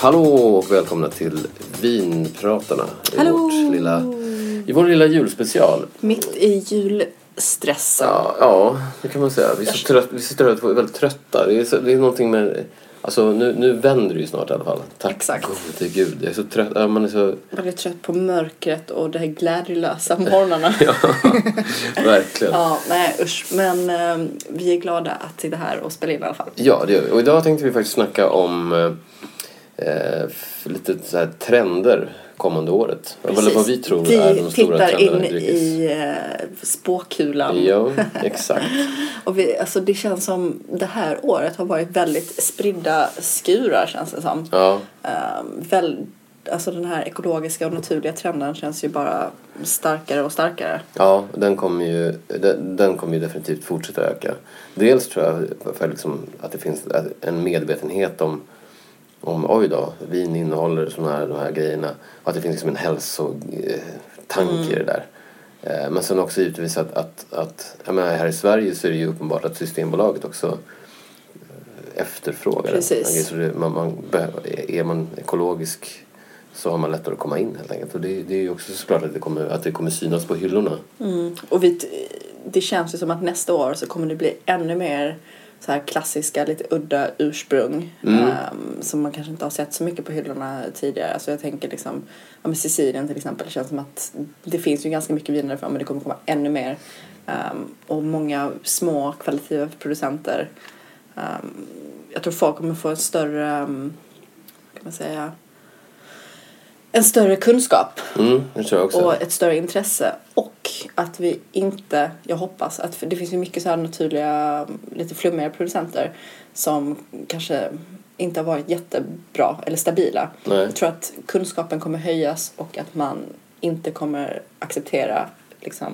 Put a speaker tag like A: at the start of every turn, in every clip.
A: Hallå och välkomna till Vinpratarna. I,
B: Hallå!
A: vårt lilla, I vår lilla julspecial.
B: Mitt i julstressen.
A: Ja, ja, det kan man säga. Vi, så trött, vi sitter är väldigt trötta. Det är, så, det är någonting med... Alltså nu, nu vänder det ju snart i alla fall. Tack
B: Exakt.
A: gode gud. Jag är så trött. Ja, man är så...
B: Man är trött på mörkret och de här glädjelösa morgnarna.
A: Ja, verkligen.
B: Ja, nej usch. Men eh, vi är glada att sitta här och spela in i alla fall.
A: Ja, det gör vi. Och idag tänkte vi faktiskt snacka om eh, lite så här trender kommande året. Eller vad vi tror
B: vi
A: är de stora
B: tittar
A: trenderna
B: in
A: dryckes.
B: i eh, spåkulan.
A: Ja, exakt.
B: Och vi, alltså det känns som det här året har varit väldigt spridda skurar känns det som.
A: Ja,
B: Um, väl, alltså den här ekologiska och naturliga trenden känns ju bara starkare och starkare.
A: Ja, den kommer ju, den, den kommer ju definitivt fortsätta öka. Dels tror jag för liksom att det finns en medvetenhet om, om oj då, vin innehåller såna här, de här grejerna. Och att det finns liksom en hälsotanke i det där. Eh, Men sen också givetvis att, att, att jag menar, här i Sverige så är det ju uppenbart att Systembolaget också eh, efterfrågar.
B: Precis.
A: Det. Man, man, är man ekologisk så har man lättare att komma in helt enkelt. Och det, det är ju också såklart att det kommer, att det kommer synas på hyllorna.
B: Mm. Och vi, det känns ju som att nästa år så kommer det bli ännu mer så här klassiska, lite udda ursprung. ehm, som man kanske inte har sett så mycket på hyllorna tidigare. Alltså jag tänker liksom, ja men Sicilien till exempel. Det känns som att det finns ju ganska mycket viner därifrån men det kommer komma ännu mer. Ehm, och många små kvalitativa producenter. Ehm, jag tror folk kommer få en större, um, kan man säga, en större kunskap
A: Mm,
B: och ett större intresse. Och att vi inte, jag hoppas, att det finns ju mycket så här naturliga, lite flummigare producenter som kanske inte har varit jättebra eller stabila.
A: Nej.
B: Jag tror att kunskapen kommer höjas och att man inte kommer acceptera liksom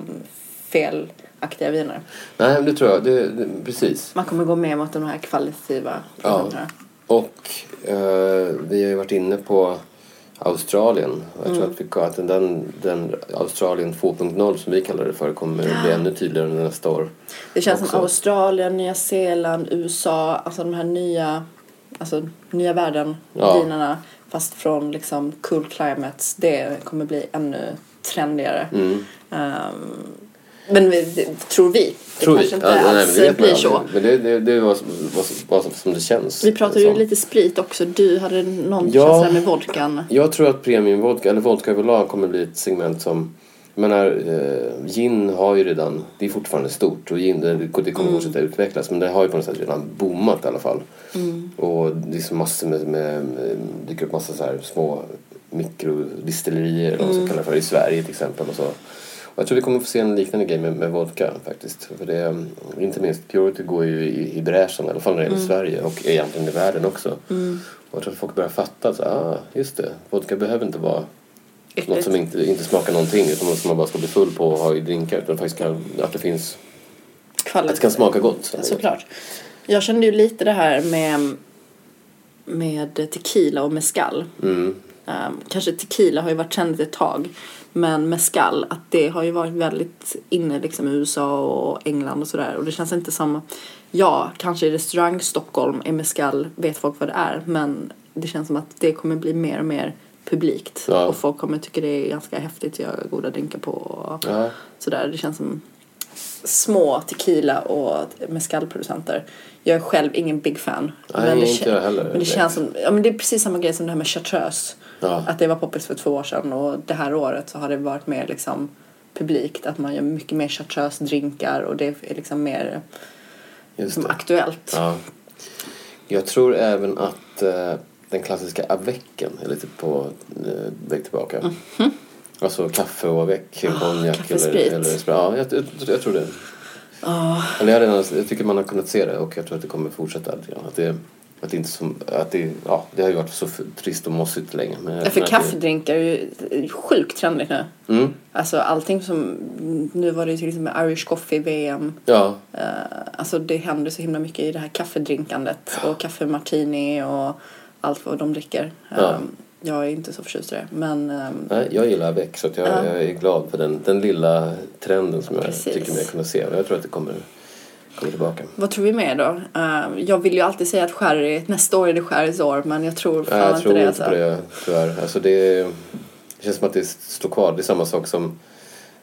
B: felaktiga viner.
A: Nej, det tror jag. Det, det, precis.
B: Man kommer gå med mot de här kvalitativa producenterna.
A: Och eh, vi har ju varit inne på Australien. Jag
B: Mm.
A: tror att, vi, att den, den Australien 2.0 som vi kallar det för kommer att bli ännu tydligare nästa år.
B: Det känns
A: också.
B: som Australien, Nya Zeeland, USA, alltså de här nya, alltså nya världen,
A: Ja.
B: vinerna. Fast från liksom cool climates, det kommer bli ännu trendigare.
A: Mm.
B: Ehm, men vi, det, tror vi. Det
A: Tror vi.
B: kanske inte
A: Ja, nej, men
B: alls
A: man
B: blir så.
A: Men det, det, det är vad, vad, vad som det känns.
B: Vi pratade ju
A: som.
B: lite sprit också. Du hade någon
A: Ja.
B: känsla med vodkan.
A: Jag tror att premiumvodka, eller vodka överlag, kommer bli ett segment som... Jag menar, eh, gin har ju redan... Det är fortfarande stort och gin, det, det kommer fortsätta utvecklas. Men det har ju på något sätt redan boomat i alla fall. Och det är så massor med... med, med dyker upp massa så här små mikrodistillerier, eller vad man ska kalla det för, i Sverige till exempel. Och så. Jag tror vi kommer få se en liknande grej med, med vodka faktiskt. För det, är, inte minst Purity går ju i, i bräschen, i alla fall när det gäller Sverige och egentligen i världen också. Och jag tror att folk börjar fatta att ah, just det, vodka behöver inte vara något
B: Äckligt.
A: som inte, inte smakar någonting utan något som man bara ska bli full på och ha i drinkar. Utan faktiskt kan, att det finns, att det kan smaka gott.
B: Såklart. Jag kände ju lite det här med, med tequila och mezcal.
A: Mm.
B: Um, kanske tequila har ju varit trendigt ett tag. Men mezcal, att det har ju varit väldigt inne liksom i USA och England och sådär. Och det känns inte som, ja, kanske i restaurang Stockholm är mezcal, vet folk vad det är. Men det känns som att det kommer bli mer och mer publikt.
A: Ja.
B: Och folk kommer tycka det är ganska häftigt att göra goda drinkar på. Och
A: Ja.
B: sådär. Det känns som små tequila och mezcalproducenter. Jag är själv ingen big fan.
A: Nej,
B: det,
A: inte jag heller.
B: men det känns som, ja men det är precis samma grej som det här med chartreuse.
A: Ja.
B: Att det var poppis för två år sedan och det här året så har det varit mer liksom publikt. Att man gör mycket mer chartreuse drinkar och det är liksom mer
A: Just
B: som
A: det.
B: aktuellt.
A: Ja. Jag tror även att eh, den klassiska avecen är lite på eh, väg tillbaka. Alltså kaffe och avec, konjak eller, eller Ja, jag, jag, jag tror det. Eller jag, redan, jag tycker man har kunnat se det och jag tror att det kommer fortsätta. Att det, att det, inte som, att det, ja, det har ju varit så trist och mossigt länge. Men
B: Ja, för kaffedrinkar är ju sjukt trendigt nu.
A: Mm,
B: Alltså allting som, nu var det ju till exempel Irish Coffee VM.
A: ja,
B: Eh, alltså det händer så himla mycket i det här kaffedrinkandet och kaffemartini och allt vad de dricker.
A: Ja.
B: Eh, jag är inte så förtjust i det men ehm,
A: nej, jag gillar avec så jag,
B: Ja.
A: jag är glad för den, den lilla trenden som jag
B: Precis.
A: tycker mig kunna se. Jag tror att det kommer, kommer tillbaka.
B: vad tror vi mer då? Eh, jag vill ju alltid säga att sherry, nästa år är det sherrys år men jag tror fan
A: Nej, jag
B: inte
A: tror
B: det.
A: inte
B: Alltså.
A: på det tyvärr. Alltså det, det känns som att det står kvar. Det är samma sak som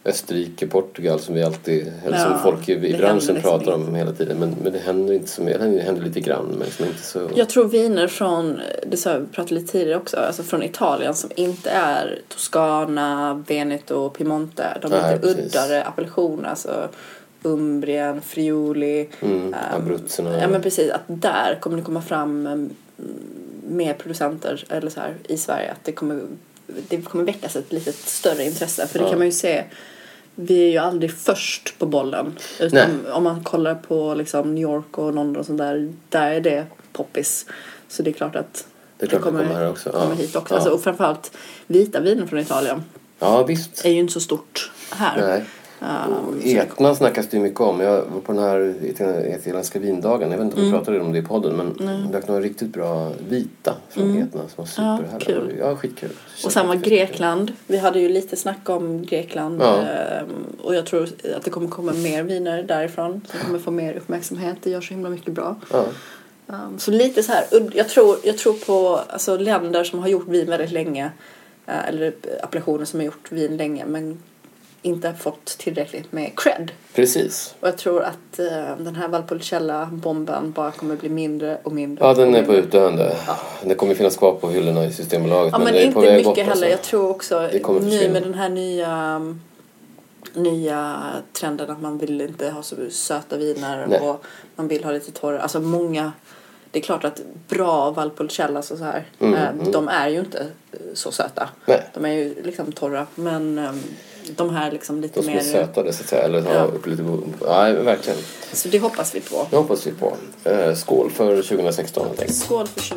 A: Österrike, Portugal som vi alltid, eller
B: Ja,
A: som folk i, i branschen
B: liksom
A: pratar om hela tiden. Men, men det händer inte så mycket. Det händer lite grann men liksom inte så...
B: Jag tror viner från, det sa vi pratade lite tidigare också, alltså från Italien som inte är Toscana, Veneto och Piemonte. De
A: Nej,
B: lite
A: precis.
B: uddare appellationer, alltså Umbrien, Friuli.
A: Mm, Abruzzerna.
B: Ja men precis, att där kommer det komma fram mm, mer producenter eller så här, i Sverige. Att det kommer, det kommer väckas ett lite större intresse. För det
A: Ja.
B: kan man ju se, vi är ju aldrig först på bollen. Utan om man kollar på liksom New York och London och sånt där, där är det poppis. Så det är klart att
A: Det klart det kommer här också. Ja.
B: kommer hit också.
A: Ja.
B: Alltså, och framförallt vita viner från Italien
A: ja, visst.
B: är ju inte så stort här.
A: Nej.
B: Um,
A: Etna snackas det ju mycket om. Jag var på den här italienska vindagen. Jag vet inte om
B: Mm.
A: vi pratade om det i podden. Men vi drack några riktigt bra vita från Etna som var superhärliga.
B: kul.
A: Ja, skitkul.
B: Och samma. Grekland. Vi hade ju lite snack om Grekland.
A: Ja.
B: ehm, Och jag tror att det kommer komma mer viner därifrån. Som kommer få mer uppmärksamhet. Det gör så himla mycket bra.
A: Ja.
B: Um, Så lite så här, jag tror, jag tror på alltså, länder som har gjort vin väldigt länge. eh, Eller appellationer som har gjort vin länge. Men inte har fått tillräckligt med cred.
A: Precis.
B: Och jag tror att eh, den här Valpolicella-bomben bara kommer bli mindre och mindre.
A: Ja, den är på utdöende. Den kommer finnas kvar på hyllorna i Systembolaget.
B: Ja men,
A: är
B: inte mycket
A: bort,
B: heller.
A: alltså.
B: Jag tror också nu med den här nya nya trenden att man vill inte ha så söta viner
A: Nej.
B: och man vill ha lite torrare. Alltså många det är klart att bra Valpolicella så så här,
A: Mm,
B: eh,
A: mm.
B: de är ju inte eh, så söta.
A: Nej.
B: De är ju liksom torra men eh, de här liksom lite
A: De som
B: mer.
A: är sötade så att säga. Eller
B: Ja.
A: lite... Ja, verkligen.
B: Så det hoppas vi på.
A: Det hoppas vi på. Eh, skål för 2016 helt enkelt.
B: Skål för 20.